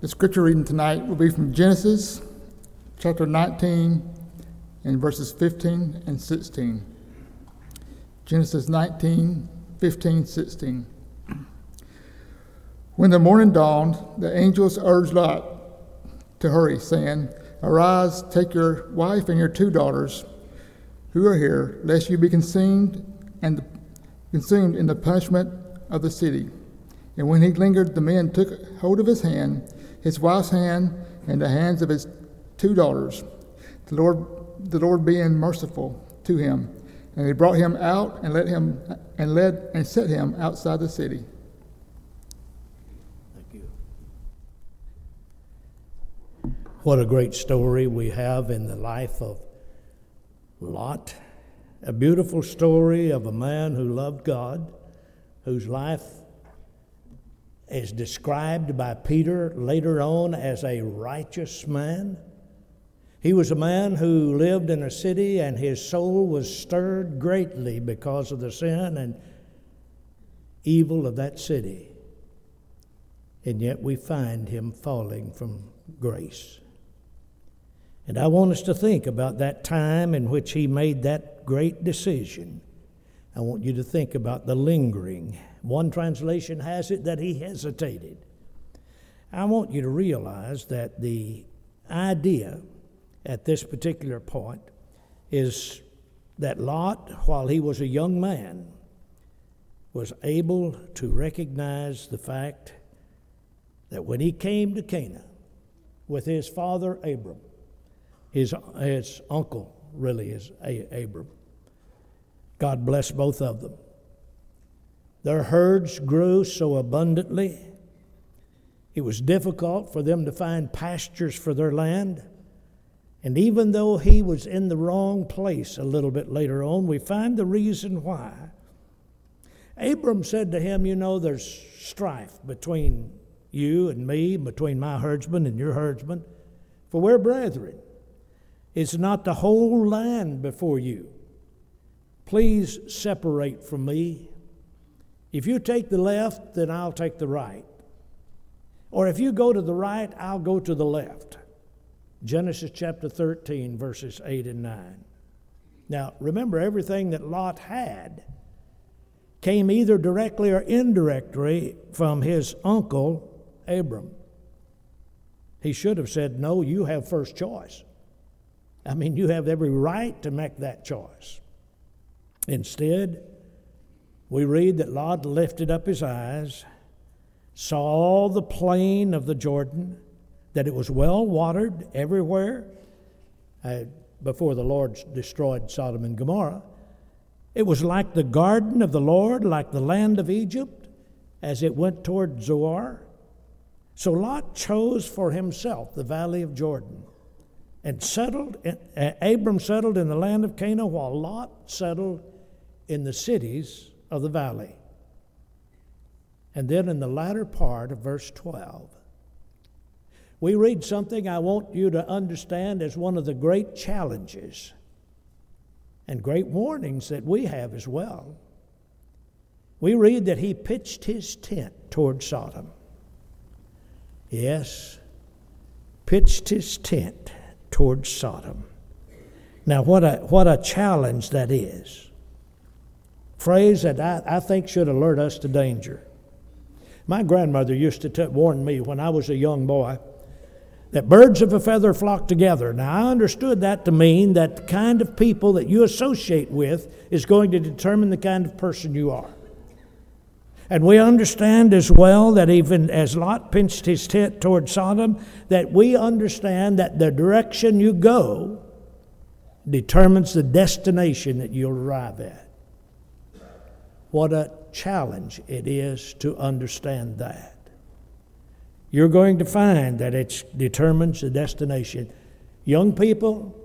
The scripture reading tonight will be from Genesis chapter 19 and verses 15 and 16. Genesis 19, 15, 16. When the morning dawned, the angels urged Lot to hurry, saying, Arise, take your wife and your two daughters who are here, lest you be consumed and consumed in the punishment of the city. And when he lingered, the men took hold of his hand, his wife's hand, and the hands of his two daughters. The Lord, the Lord being merciful to him, and they brought him out and let him and led and set him outside the city. Thank you. What a great story we have in the life of Lot. A beautiful story of a man who loved God, whose life is described by Peter later on as a righteous man. He was a man who lived in a city and his soul was stirred greatly because of the sin and evil of that city. And yet we find him falling from grace. And I want us to think about that time in which he made that great decision. I want you to think about the lingering. One translation has it that he hesitated. I want you to realize that the idea at this particular point is that Lot, while he was a young man, was able to recognize the fact that when he came to Canaan with his father Abram, his, his uncle really is Abram. God bless both of them. Their herds grew so abundantly, it was difficult for them to find pastures for their land. And even though he was in the wrong place a little bit later on, we find the reason why. Abram said to him, You know, there's strife between you and me, between my herdsman and your herdsman, for we're brethren. Is not the whole land before you? Please separate from me. If you take the left, then I'll take the right. Or if you go to the right, I'll go to the left. Genesis chapter 13, verses 8 and 9. Now, remember, everything that Lot had came either directly or indirectly from his uncle, Abram. He should have said, No, you have first choice. I mean, you have every right to make that choice. Instead, we read that Lot lifted up his eyes, saw the plain of the Jordan, that it was well watered everywhere uh, before the Lord destroyed Sodom and Gomorrah. It was like the garden of the Lord, like the land of Egypt, as it went toward Zoar. So Lot chose for himself the valley of Jordan and settled, uh, Abram settled in the land of Canaan, while Lot settled in the cities of the valley. And then in the latter part of verse 12, we read something I want you to understand as one of the great challenges and great warnings that we have as well. We read that he pitched his tent toward Sodom. Yes, pitched his tent toward Sodom. Now, what a, what a challenge that is. Phrase that I, I think should alert us to danger. My grandmother used to t- warn me when I was a young boy that birds of a feather flock together. Now, I understood that to mean that the kind of people that you associate with is going to determine the kind of person you are. And we understand as well that even as Lot pinched his tent toward Sodom, that we understand that the direction you go determines the destination that you'll arrive at. What a challenge it is to understand that. You're going to find that it determines the destination. Young people,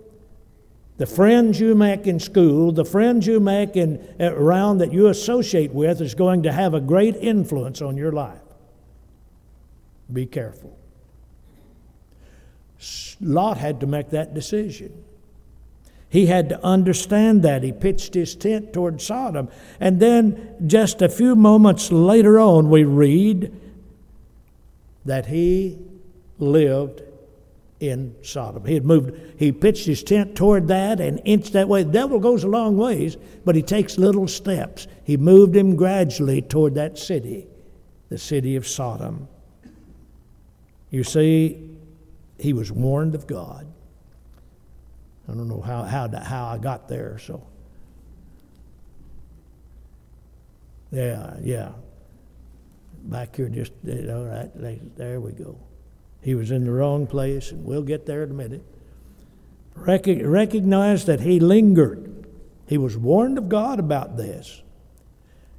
the friends you make in school, the friends you make in, around that you associate with is going to have a great influence on your life. Be careful. Lot had to make that decision. He had to understand that. He pitched his tent toward Sodom. And then, just a few moments later on, we read that he lived in Sodom. He had moved, he pitched his tent toward that and inched that way. The devil goes a long ways, but he takes little steps. He moved him gradually toward that city, the city of Sodom. You see, he was warned of God. I don't know how, how, how I got there, so. Yeah, yeah. Back here, just, you right, there we go. He was in the wrong place, and we'll get there in a minute. recognize that he lingered. He was warned of God about this.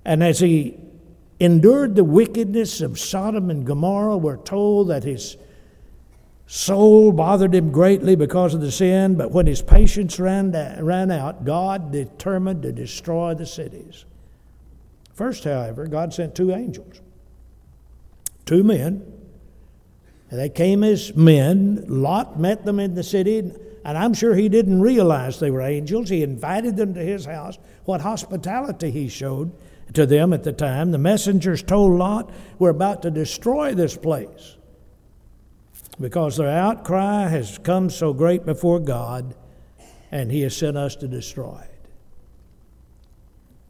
And as he endured the wickedness of Sodom and Gomorrah, we're told that his soul bothered him greatly because of the sin, but when his patience ran, ran out, God determined to destroy the cities. First, however, God sent two angels, two men and they came as men. Lot met them in the city, and I'm sure he didn't realize they were angels. He invited them to his house. What hospitality he showed to them at the time. The messengers told Lot, We're about to destroy this place because their outcry has come so great before God, and he has sent us to destroy it.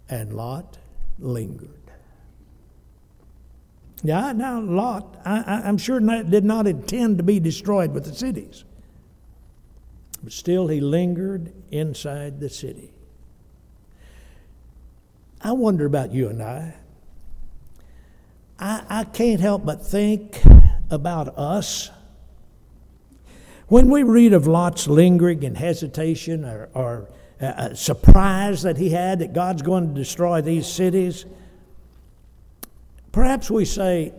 And Lot lingered. Yeah, now Lot, I, am sure not, did not intend to be destroyed with the cities. But still, he lingered inside the city. I wonder about you and I. I, I can't help but think about us. When we read of Lot's lingering and hesitation or, or uh, uh surprise that he had that God's going to destroy these cities, Perhaps we say,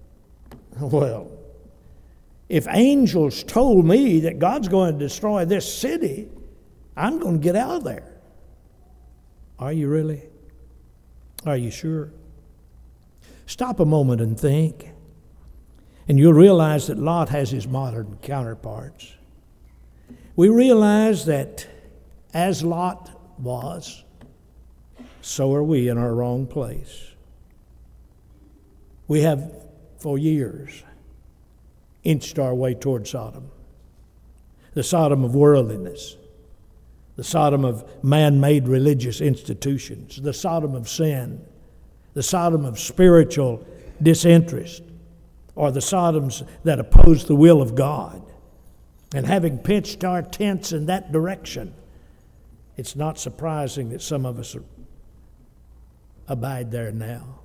well, if angels told me that God's going to destroy this city, I'm going to get out of there. Are you really? Are you sure? Stop a moment and think, and you'll realize that Lot has his modern counterparts. We realize that as Lot was, so are we in our wrong place. We have, for years, inched our way toward Sodom. The Sodom of worldliness, the Sodom of man made religious institutions, the Sodom of sin, the Sodom of spiritual disinterest, or the Sodoms that oppose the will of God. And having pitched our tents in that direction, it's not surprising that some of us abide there now.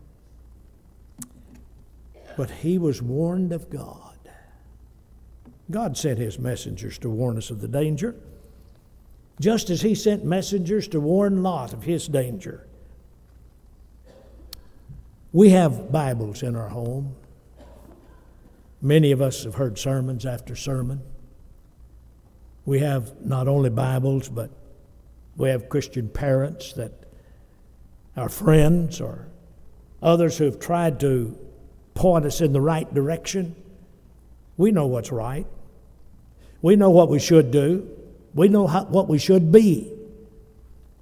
But he was warned of God. God sent his messengers to warn us of the danger, just as he sent messengers to warn Lot of his danger. We have Bibles in our home. Many of us have heard sermons after sermon. We have not only Bibles, but we have Christian parents that our friends or others who have tried to point us in the right direction. We know what's right. We know what we should do. We know how, what we should be.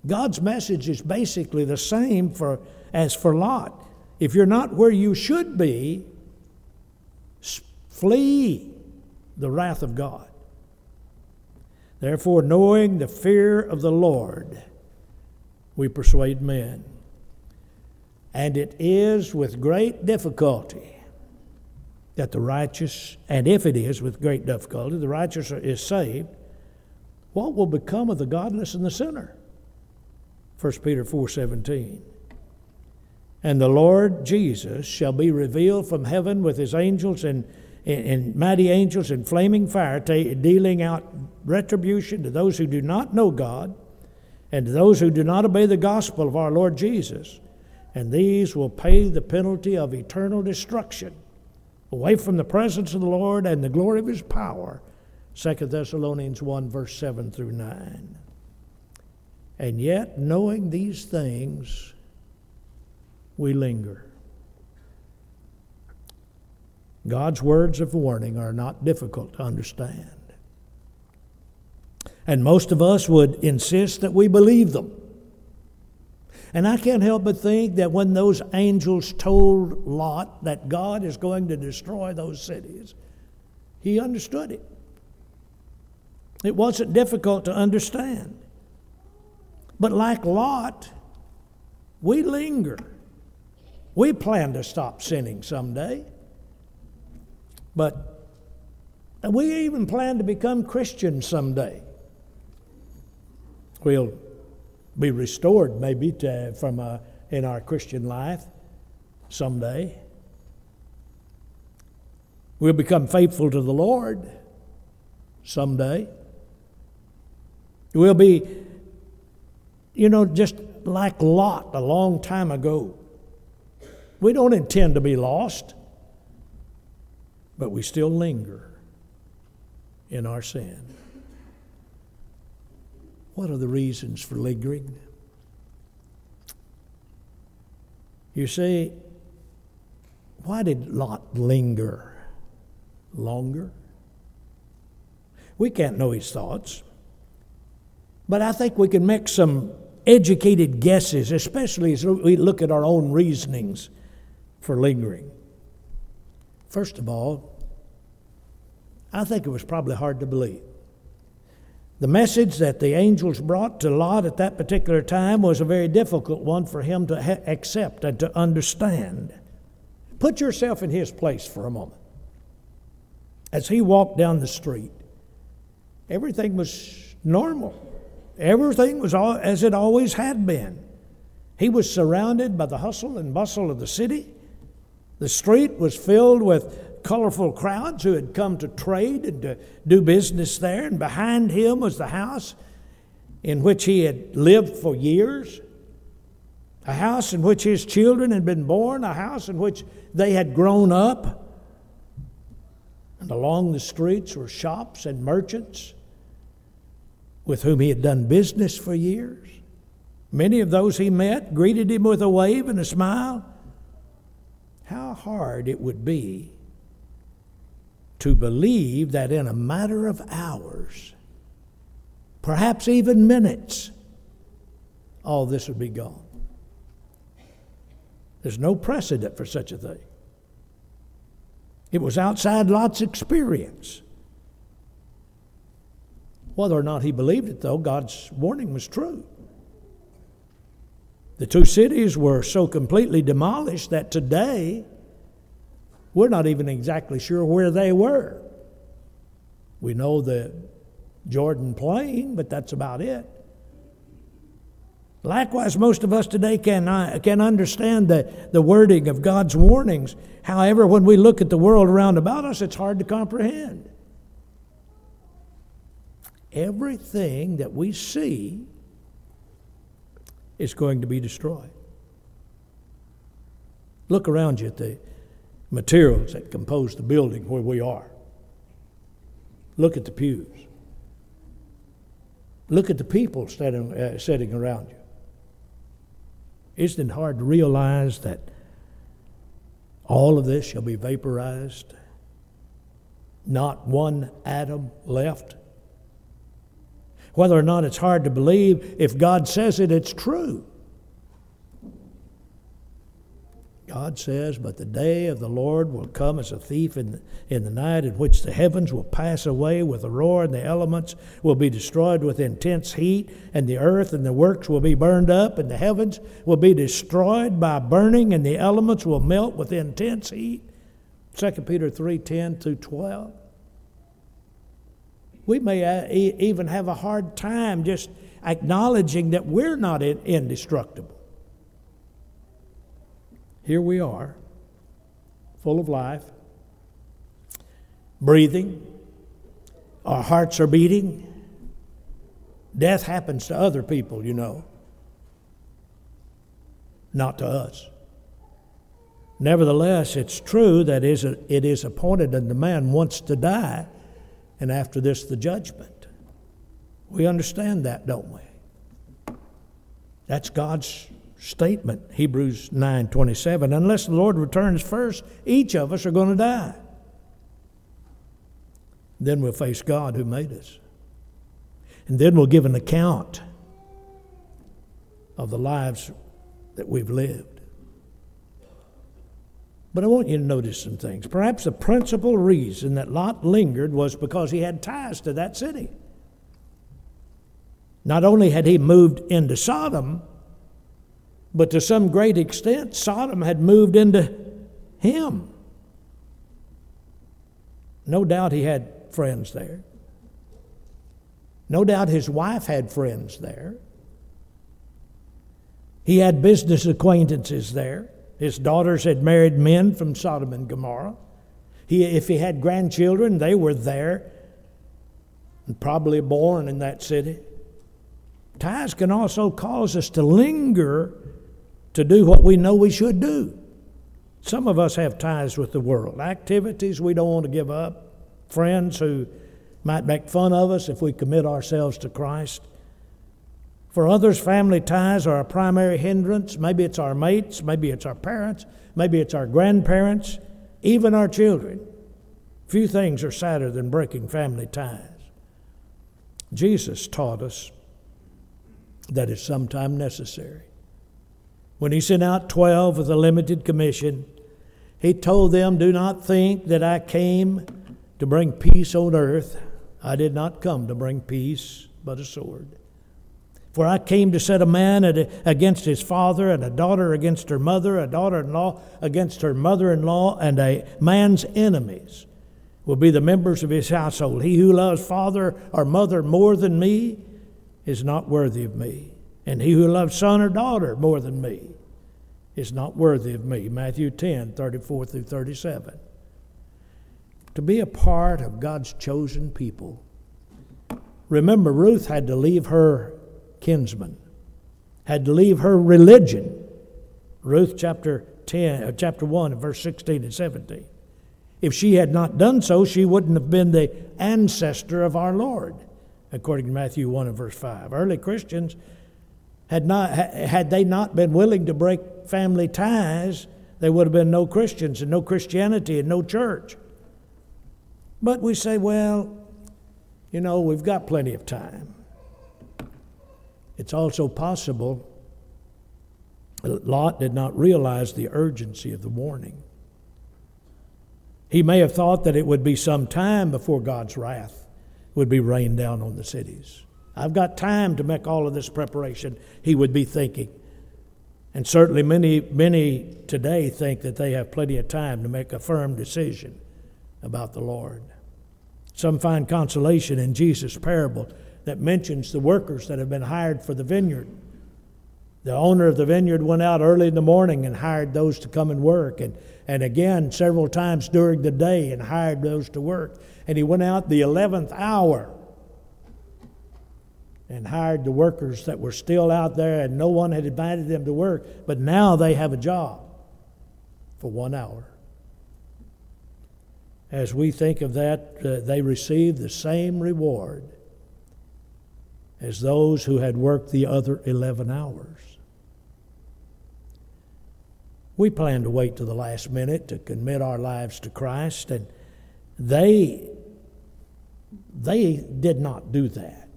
God's message is basically the same for, as for Lot. If you're not where you should be, flee the wrath of God. Therefore, knowing the fear of the Lord, we persuade men. And it is with great difficulty that the righteous, and if it is with great difficulty, the righteous is saved, what will become of the godless and the sinner? 1 Peter 4:17. And the Lord Jesus shall be revealed from heaven with his angels and, and, and mighty angels in flaming fire, ta- dealing out retribution to those who do not know God and to those who do not obey the gospel of our Lord Jesus and these will pay the penalty of eternal destruction away from the presence of the Lord and the glory of his power. 2 Thessalonians 1, verse 7 through 9. And yet, knowing these things, we linger. God's words of warning are not difficult to understand. And most of us would insist that we believe them. And I can't help but think that when those angels told Lot that God is going to destroy those cities, He understood it. It wasn't difficult to understand. But like Lot, we linger. We plan to stop sinning someday. But we even plan to become Christians someday. We'll be restored maybe to, from a, in our Christian life someday. We'll become faithful to the Lord someday. We'll be, you know, just like Lot a long time ago. We don't intend to be lost, but we still linger in our sin. What are the reasons for lingering? You see, why did Lot linger longer? We can't know his thoughts, but I think we can make some educated guesses, especially as we look at our own reasonings for lingering. First of all, I think it was probably hard to believe. The message that the angels brought to Lot at that particular time was a very difficult one for him to ha- accept and to understand. Put yourself in his place for a moment. As he walked down the street, everything was normal. Everything was all, as it always had been. He was surrounded by the hustle and bustle of the city. The street was filled with colorful crowds who had come to trade and to do business there, and behind him was the house in which he had lived for years, a house in which his children had been born, a house in which they had grown up. And along the streets were shops and merchants with whom he had done business for years. Many of those he met greeted him with a wave and a smile. How hard it would be to believe that in a matter of hours, perhaps even minutes, all this would be gone. There's no precedent for such a thing. It was outside Lot's experience. Whether or not he believed it, though, God's warning was true. The two cities were so completely demolished that today we're not even exactly sure where they were. We know the Jordan Plain, but that's about it. Likewise, most of us today can, uh, can understand the, the wording of God's warnings. However, when we look at the world around about us, it's hard to comprehend. Everything that we see is going to be destroyed. Look around you at the materials that compose the building where we are. Look at the pews. Look at the people standing, uh, sitting around you. Isn't it hard to realize that all of this shall be vaporized? Not one atom left? Whether or not it's hard to believe, if God says it, it's true. God says, But the day of the Lord will come as a thief in the, in the night, in which the heavens will pass away with a roar, and the elements will be destroyed with intense heat, and the earth and the works will be burned up, and the heavens will be destroyed by burning, and the elements will melt with intense heat. 2 Peter 3 10 through 12. We may uh, even have a hard time just acknowledging that we're not indestructible. Here we are, full of life, breathing, our hearts are beating. Death happens to other people, you know, not to us. Nevertheless, it's true that it is appointed the man wants to die, and after this, the judgment. We understand that, don't we? That's God's statement, Hebrews 9:27, unless the Lord returns first, each of us are going to die. Then we'll face God who made us. And then we'll give an account of the lives that we've lived. But I want you to notice some things. Perhaps the principal reason that Lot lingered was because he had ties to that city. Not only had he moved into Sodom, but to some great extent, Sodom had moved into him. No doubt he had friends there. No doubt his wife had friends there. He had business acquaintances there. His daughters had married men from Sodom and Gomorrah. He, if he had grandchildren, they were there and probably born in that city. Ties can also cause us to linger to do what we know we should do. Some of us have ties with the world, activities we don't want to give up, friends who might make fun of us if we commit ourselves to Christ. For others, family ties are a primary hindrance. Maybe it's our mates, maybe it's our parents, maybe it's our grandparents, even our children. Few things are sadder than breaking family ties. Jesus taught us that it's sometimes necessary. When he sent out 12 with a limited commission, he told them, Do not think that I came to bring peace on earth. I did not come to bring peace, but a sword. For I came to set a man against his father, and a daughter against her mother, a daughter in law against her mother in law, and a man's enemies will be the members of his household. He who loves father or mother more than me is not worthy of me, and he who loves son or daughter more than me is not worthy of me. Matthew 10 34 through 37. To be a part of God's chosen people. Remember, Ruth had to leave her kinsman, had to leave her religion. Ruth chapter 10, uh, chapter 1, verse 16 and 17. If she had not done so, she wouldn't have been the ancestor of our Lord, according to Matthew 1 and verse 5. Early Christians had, not, had they not been willing to break family ties, there would have been no Christians and no Christianity and no church. But we say, well, you know, we've got plenty of time. It's also possible Lot did not realize the urgency of the warning. He may have thought that it would be some time before God's wrath would be rained down on the cities. I've got time to make all of this preparation, he would be thinking. And certainly many, many today think that they have plenty of time to make a firm decision about the Lord. Some find consolation in Jesus' parable that mentions the workers that have been hired for the vineyard. The owner of the vineyard went out early in the morning and hired those to come and work, and, and again several times during the day and hired those to work. And he went out the 11th hour and hired the workers that were still out there, and no one had invited them to work, but now they have a job for one hour. As we think of that, uh, they receive the same reward as those who had worked the other 11 hours. We plan to wait to the last minute to commit our lives to Christ, and they, they did not do that.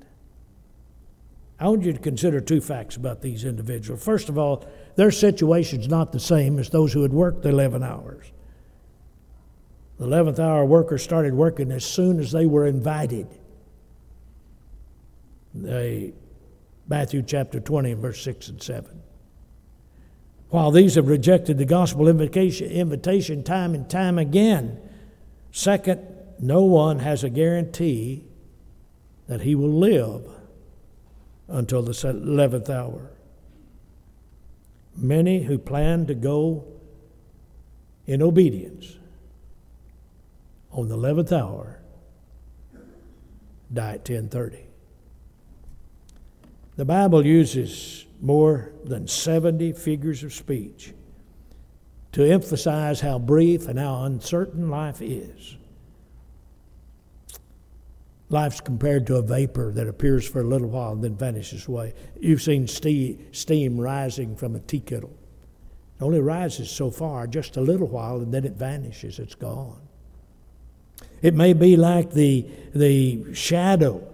I want you to consider two facts about these individuals. First of all, their situation is not the same as those who had worked the 11 hours. The 11th hour workers started working as soon as they were invited. They, Matthew chapter 20 verse 6 and 7. While these have rejected the gospel invitation, invitation time and time again, second, no one has a guarantee that he will live until the 11th hour. Many who plan to go in obedience on the 11th hour die at 1030. The Bible uses more than 70 figures of speech to emphasize how brief and how uncertain life is. Life's compared to a vapor that appears for a little while and then vanishes away. You've seen steam rising from a tea kettle. It only rises so far, just a little while, and then it vanishes, it's gone. It may be like the, the shadow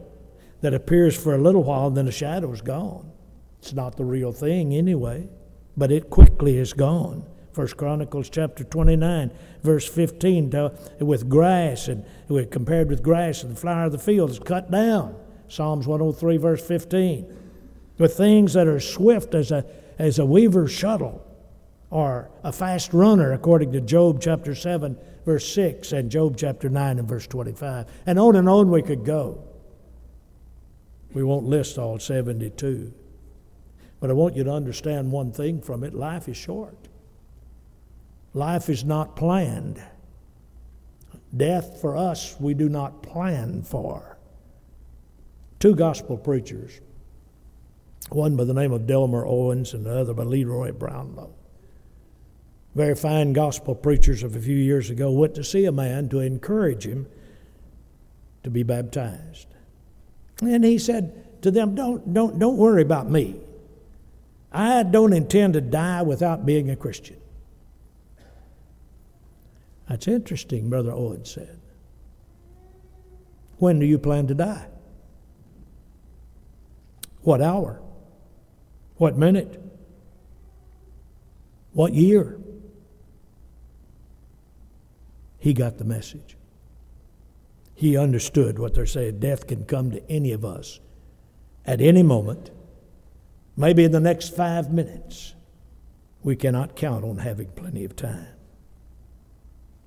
that appears for a little while and then the shadow is gone. It's not the real thing anyway, but it quickly is gone First Chronicles chapter 29, verse 15, to, with grass and with compared with grass and the flower of the field is cut down. Psalms 103, verse 15. With things that are swift as a, as a weaver's shuttle or a fast runner, according to Job chapter 7, verse 6, and Job chapter 9 and verse 25. And on and on we could go. We won't list all 72. But I want you to understand one thing from it life is short. Life is not planned. Death for us, we do not plan for. Two gospel preachers, one by the name of Delmer Owens and the other by Leroy Brownlow. Very fine gospel preachers of a few years ago went to see a man to encourage him to be baptized. And he said to them, Don't, don't, don't worry about me. I don't intend to die without being a Christian. That's interesting, Brother Owen said. When do you plan to die? What hour? What minute? What year? He got the message. He understood what they're saying. Death can come to any of us at any moment, maybe in the next five minutes. We cannot count on having plenty of time.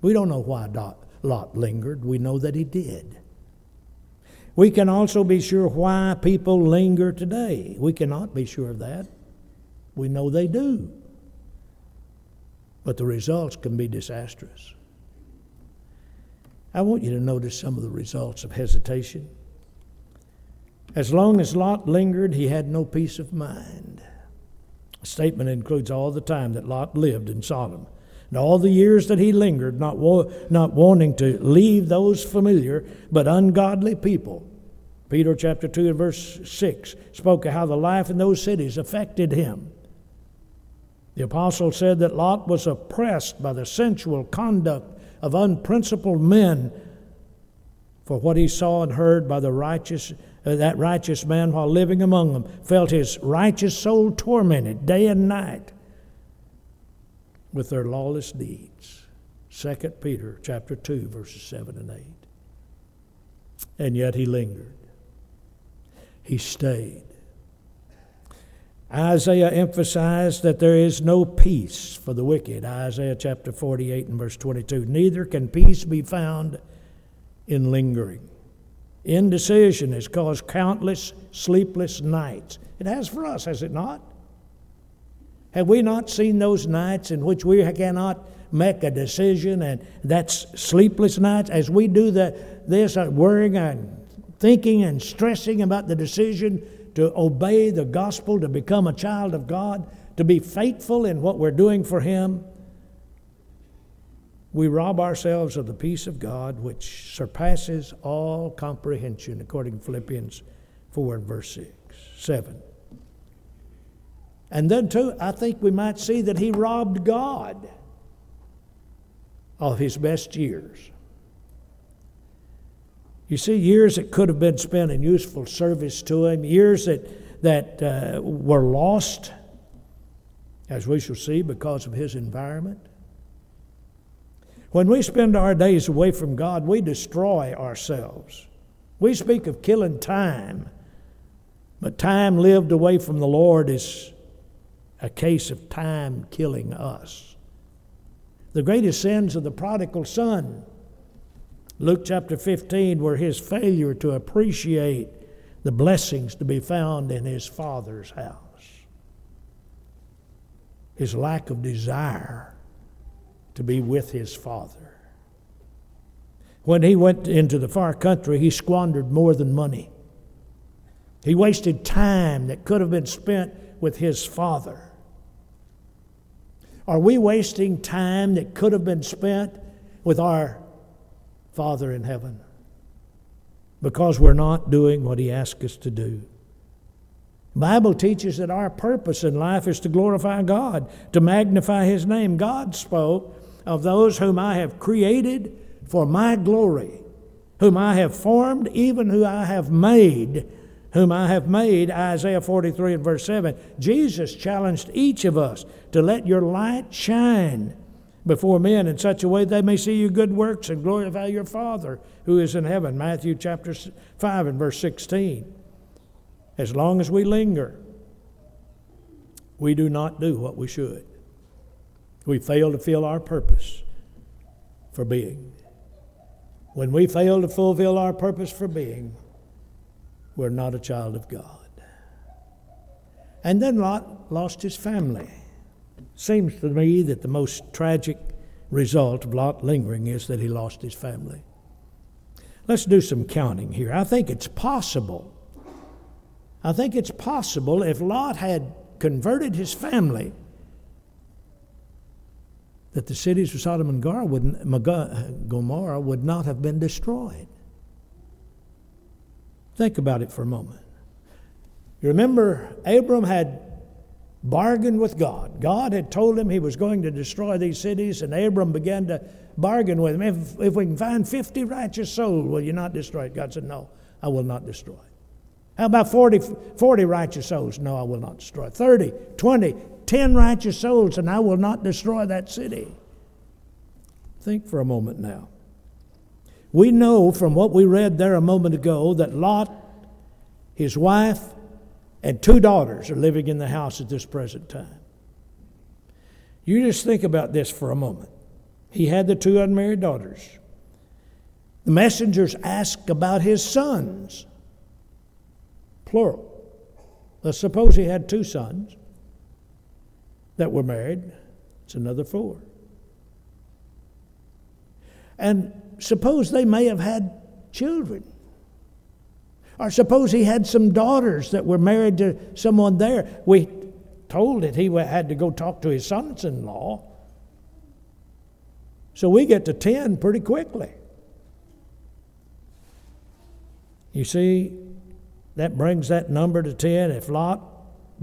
We don't know why Lot lingered, we know that he did. We can also be sure why people linger today. We cannot be sure of that. We know they do. But the results can be disastrous. I want you to notice some of the results of hesitation. As long as Lot lingered, he had no peace of mind. The statement includes all the time that Lot lived in Sodom and all the years that he lingered, not, wa- not wanting to leave those familiar but ungodly people. Peter chapter 2 and verse 6 spoke of how the life in those cities affected him. The apostle said that Lot was oppressed by the sensual conduct of unprincipled men for what he saw and heard by the righteous uh, that righteous man while living among them felt his righteous soul tormented day and night with their lawless deeds. 2 Peter chapter 2 verses 7 and 8. And yet he lingered. He stayed. Isaiah emphasized that there is no peace for the wicked. Isaiah chapter 48 and verse 22. Neither can peace be found in lingering. Indecision has caused countless sleepless nights. It has for us, has it not? Have we not seen those nights in which we cannot make a decision, and that's sleepless nights as we do the, this, uh, worrying and thinking and stressing about the decision to obey the gospel, to become a child of God, to be faithful in what we're doing for Him? We rob ourselves of the peace of God which surpasses all comprehension, according to Philippians 4 and verse 6, 7. And then, too, I think we might see that he robbed God of his best years. You see, years that could have been spent in useful service to him, years that, that uh, were lost, as we shall see, because of his environment. When we spend our days away from God, we destroy ourselves. We speak of killing time, but time lived away from the Lord is a case of time killing us. The greatest sins of the prodigal son, Luke chapter 15, were his failure to appreciate the blessings to be found in his father's house, his lack of desire to be with his father. When he went into the far country, he squandered more than money. He wasted time that could have been spent with his Father? Are we wasting time that could have been spent with our Father in heaven because we're not doing what He asked us to do? The Bible teaches that our purpose in life is to glorify God, to magnify His name. God spoke of those whom I have created for my glory, whom I have formed, even who I have made whom I have made, Isaiah 43 and verse 7. Jesus challenged each of us to let your light shine before men in such a way they may see your good works and glorify your Father who is in heaven. Matthew chapter 5 and verse 16. As long as we linger, we do not do what we should. We fail to fill our purpose for being. When we fail to fulfill our purpose for being, we're not a child of God. And then Lot lost his family. Seems to me that the most tragic result of Lot lingering is that he lost his family. Let's do some counting here. I think it's possible. I think it's possible if Lot had converted his family that the cities of Sodom and Gomorrah uh, would not have been destroyed. Think about it for a moment. You remember, Abram had bargained with God. God had told him he was going to destroy these cities, and Abram began to bargain with him. If, if we can find 50 righteous souls, will you not destroy it? God said, No, I will not destroy it. How about 40, 40 righteous souls? No, I will not destroy it. 30, 20, 10 righteous souls, and I will not destroy that city. Think for a moment now. We know from what we read there a moment ago that Lot, his wife, and two daughters are living in the house at this present time. You just think about this for a moment. He had the two unmarried daughters. The messengers ask about his sons, plural. Let's suppose he had two sons that were married. It's another four. And suppose they may have had children. Or suppose he had some daughters that were married to someone there. We told that he had to go talk to his sons in law. So we get to 10 pretty quickly. You see, that brings that number to 10. If Lot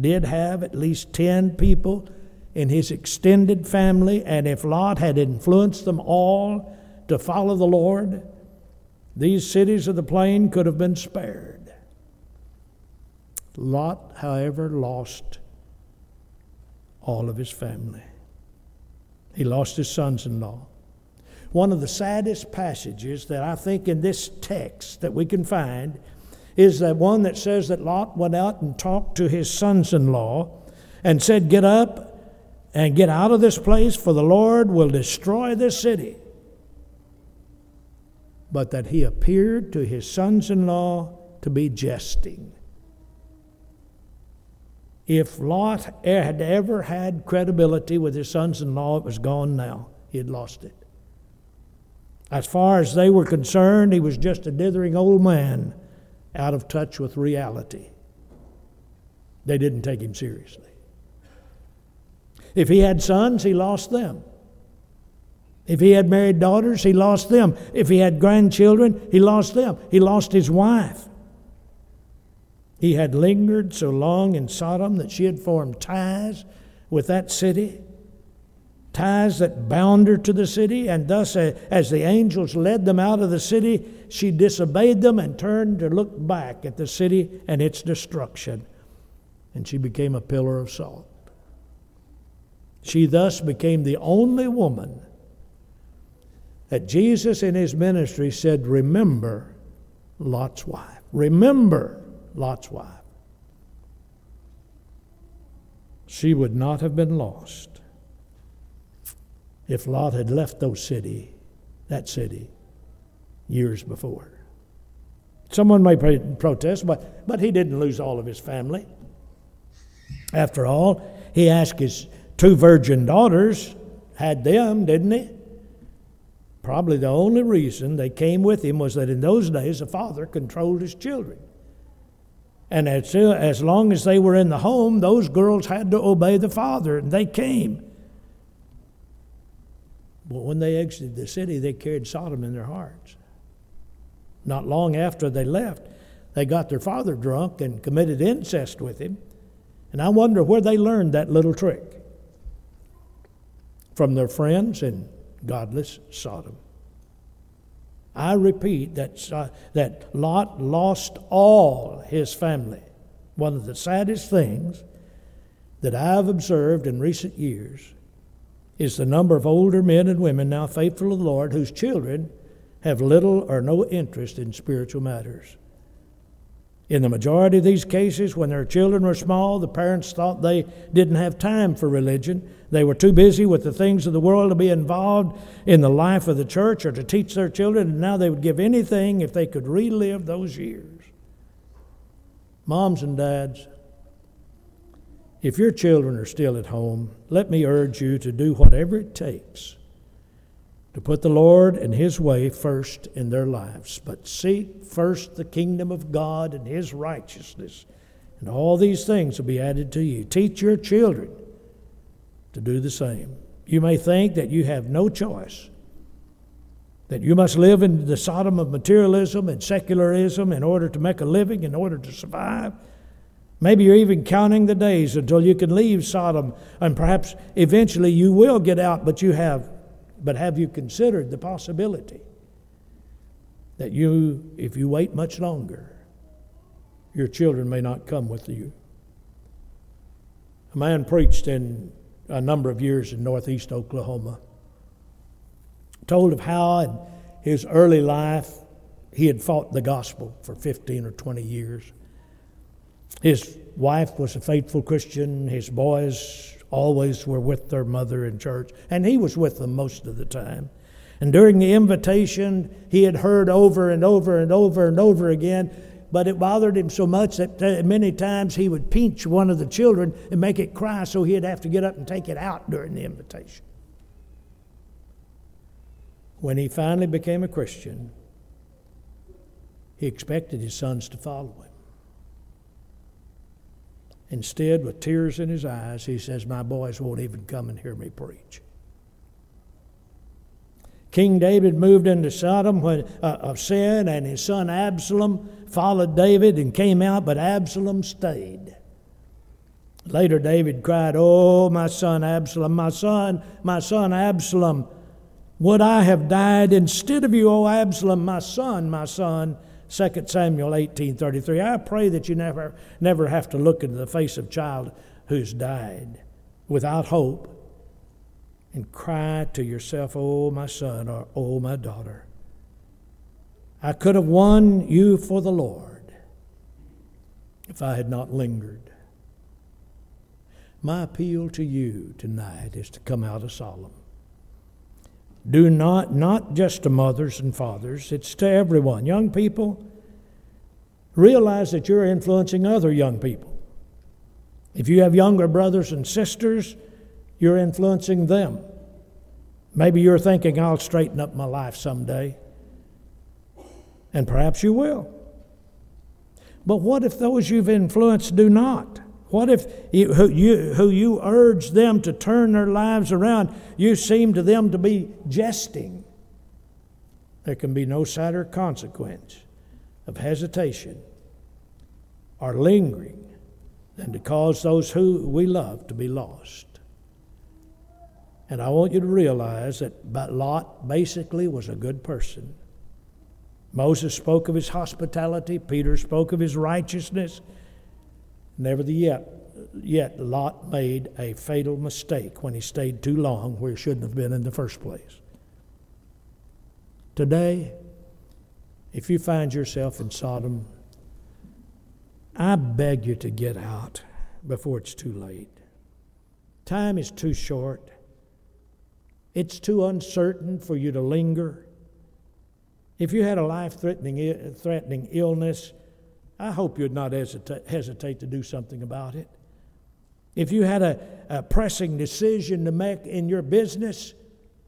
did have at least 10 people in his extended family, and if Lot had influenced them all to follow the Lord, these cities of the plain could have been spared. Lot, however, lost all of his family. He lost his sons in law. One of the saddest passages that I think in this text that we can find is that one that says that Lot went out and talked to his sons in law and said, Get up and get out of this place, for the Lord will destroy this city but that he appeared to his sons in law to be jesting. If Lot had ever had credibility with his sons in law, it was gone now. He had lost it. As far as they were concerned, he was just a dithering old man out of touch with reality. They didn't take him seriously. If he had sons, he lost them. If he had married daughters, he lost them. If he had grandchildren, he lost them. He lost his wife. He had lingered so long in Sodom that she had formed ties with that city, ties that bound her to the city, and thus, as the angels led them out of the city, she disobeyed them and turned to look back at the city and its destruction. And she became a pillar of salt. She thus became the only woman that Jesus in his ministry said, Remember Lot's wife. Remember Lot's wife. She would not have been lost if Lot had left those city, that city, years before. Someone may protest, but, but he didn't lose all of his family. After all, he asked his two virgin daughters, had them, didn't he? Probably the only reason they came with him was that in those days a father controlled his children. And as, as long as they were in the home, those girls had to obey the father, and they came. But when they exited the city, they carried Sodom in their hearts. Not long after they left, they got their father drunk and committed incest with him. And I wonder where they learned that little trick from their friends and godless Sodom. I repeat that, uh, that Lot lost all his family. One of the saddest things that I've observed in recent years is the number of older men and women now faithful to the Lord whose children have little or no interest in spiritual matters. In the majority of these cases, when their children were small, the parents thought they didn't have time for religion. They were too busy with the things of the world to be involved in the life of the church or to teach their children, and now they would give anything if they could relive those years. Moms and dads, if your children are still at home, let me urge you to do whatever it takes to put the Lord and His way first in their lives. But seek first the kingdom of God and His righteousness, and all these things will be added to you. Teach your children to do the same. You may think that you have no choice, that you must live in the Sodom of materialism and secularism in order to make a living, in order to survive. Maybe you're even counting the days until you can leave Sodom, and perhaps eventually you will get out, but you have. But have you considered the possibility that you, if you wait much longer, your children may not come with you? A man preached in a number of years in northeast Oklahoma, told of how in his early life he had fought the gospel for 15 or 20 years his wife was a faithful Christian. His boys always were with their mother in church, and he was with them most of the time. And during the invitation, he had heard over and over and over and over again, but it bothered him so much that many times he would pinch one of the children and make it cry, so he'd have to get up and take it out during the invitation. When he finally became a Christian, he expected his sons to follow him. Instead, with tears in his eyes, he says, My boys won't even come and hear me preach. King David moved into Sodom when, uh, of sin, and his son Absalom followed David and came out, but Absalom stayed. Later, David cried, Oh, my son Absalom, my son, my son Absalom, would I have died instead of you, O Absalom, my son, my son? 2 Samuel 18:33. I pray that you never never have to look into the face of a child who's died without hope and cry to yourself, "Oh my son," or "Oh my daughter." I could have won you for the Lord if I had not lingered. My appeal to you tonight is to come out of Sodom. Do not, not just to mothers and fathers, it's to everyone. Young people, realize that you're influencing other young people. If you have younger brothers and sisters, you're influencing them. Maybe you're thinking, I'll straighten up my life someday. And perhaps you will. But what if those you've influenced do not? What if you, who, you, who you urge them to turn their lives around, you seem to them to be jesting? There can be no sadder consequence of hesitation or lingering than to cause those who we love to be lost. And I want you to realize that Lot basically was a good person. Moses spoke of his hospitality, Peter spoke of his righteousness. Never the yet, yet Lot made a fatal mistake when he stayed too long where he shouldn't have been in the first place. Today, if you find yourself in Sodom, I beg you to get out before it's too late. Time is too short. It's too uncertain for you to linger. If you had a life threatening, threatening illness, I hope you'd not hesitate, hesitate to do something about it. If you had a, a pressing decision to make in your business,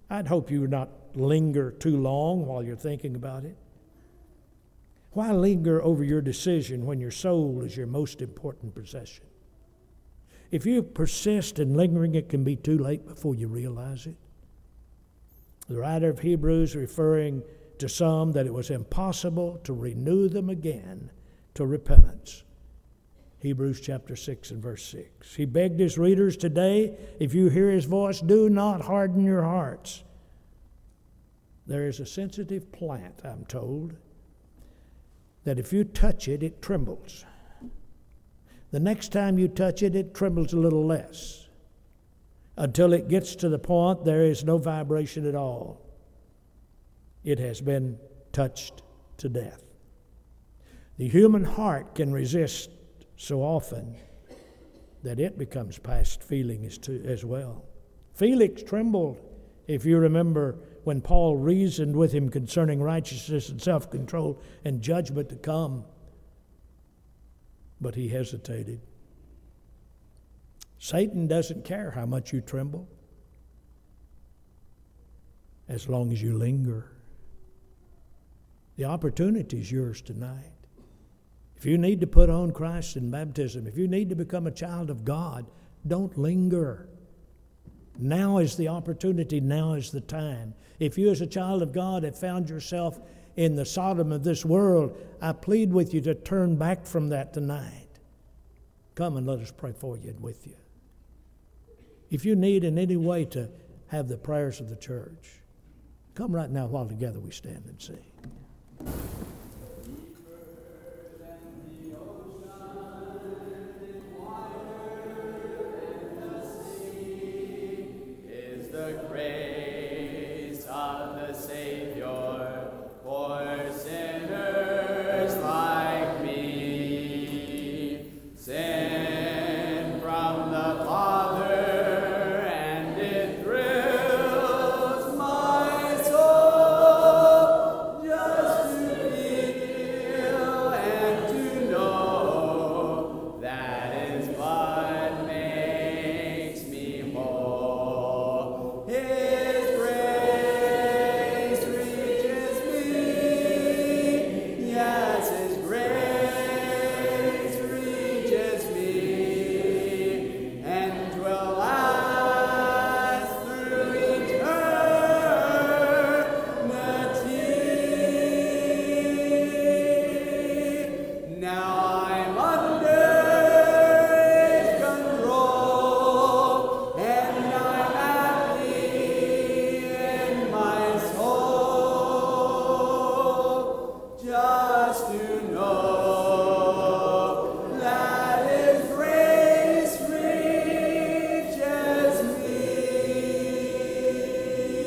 I'd hope you would not linger too long while you're thinking about it. Why linger over your decision when your soul is your most important possession? If you persist in lingering, it can be too late before you realize it. The writer of Hebrews referring to some that it was impossible to renew them again to repentance. Hebrews chapter 6 and verse 6. He begged his readers today, if you hear his voice, do not harden your hearts There is a sensitive plant, I'm told, that if you touch it, it trembles. The next time you touch it, it trembles a little less until it gets to the point there is no vibration at all. It has been touched to death. The human heart can resist so often that it becomes past feeling as, to, as well. Felix trembled, if you remember when Paul reasoned with him concerning righteousness and self control and judgment to come. But he hesitated. Satan doesn't care how much you tremble as long as you linger. The opportunity is yours tonight. If you need to put on Christ in baptism, if you need to become a child of God, don't linger. Now is the opportunity, now is the time. If you, as a child of God, have found yourself in the Sodom of this world, I plead with you to turn back from that tonight. Come and let us pray for you and with you. If you need in any way to have the prayers of the church, come right now while together we stand and sing. The great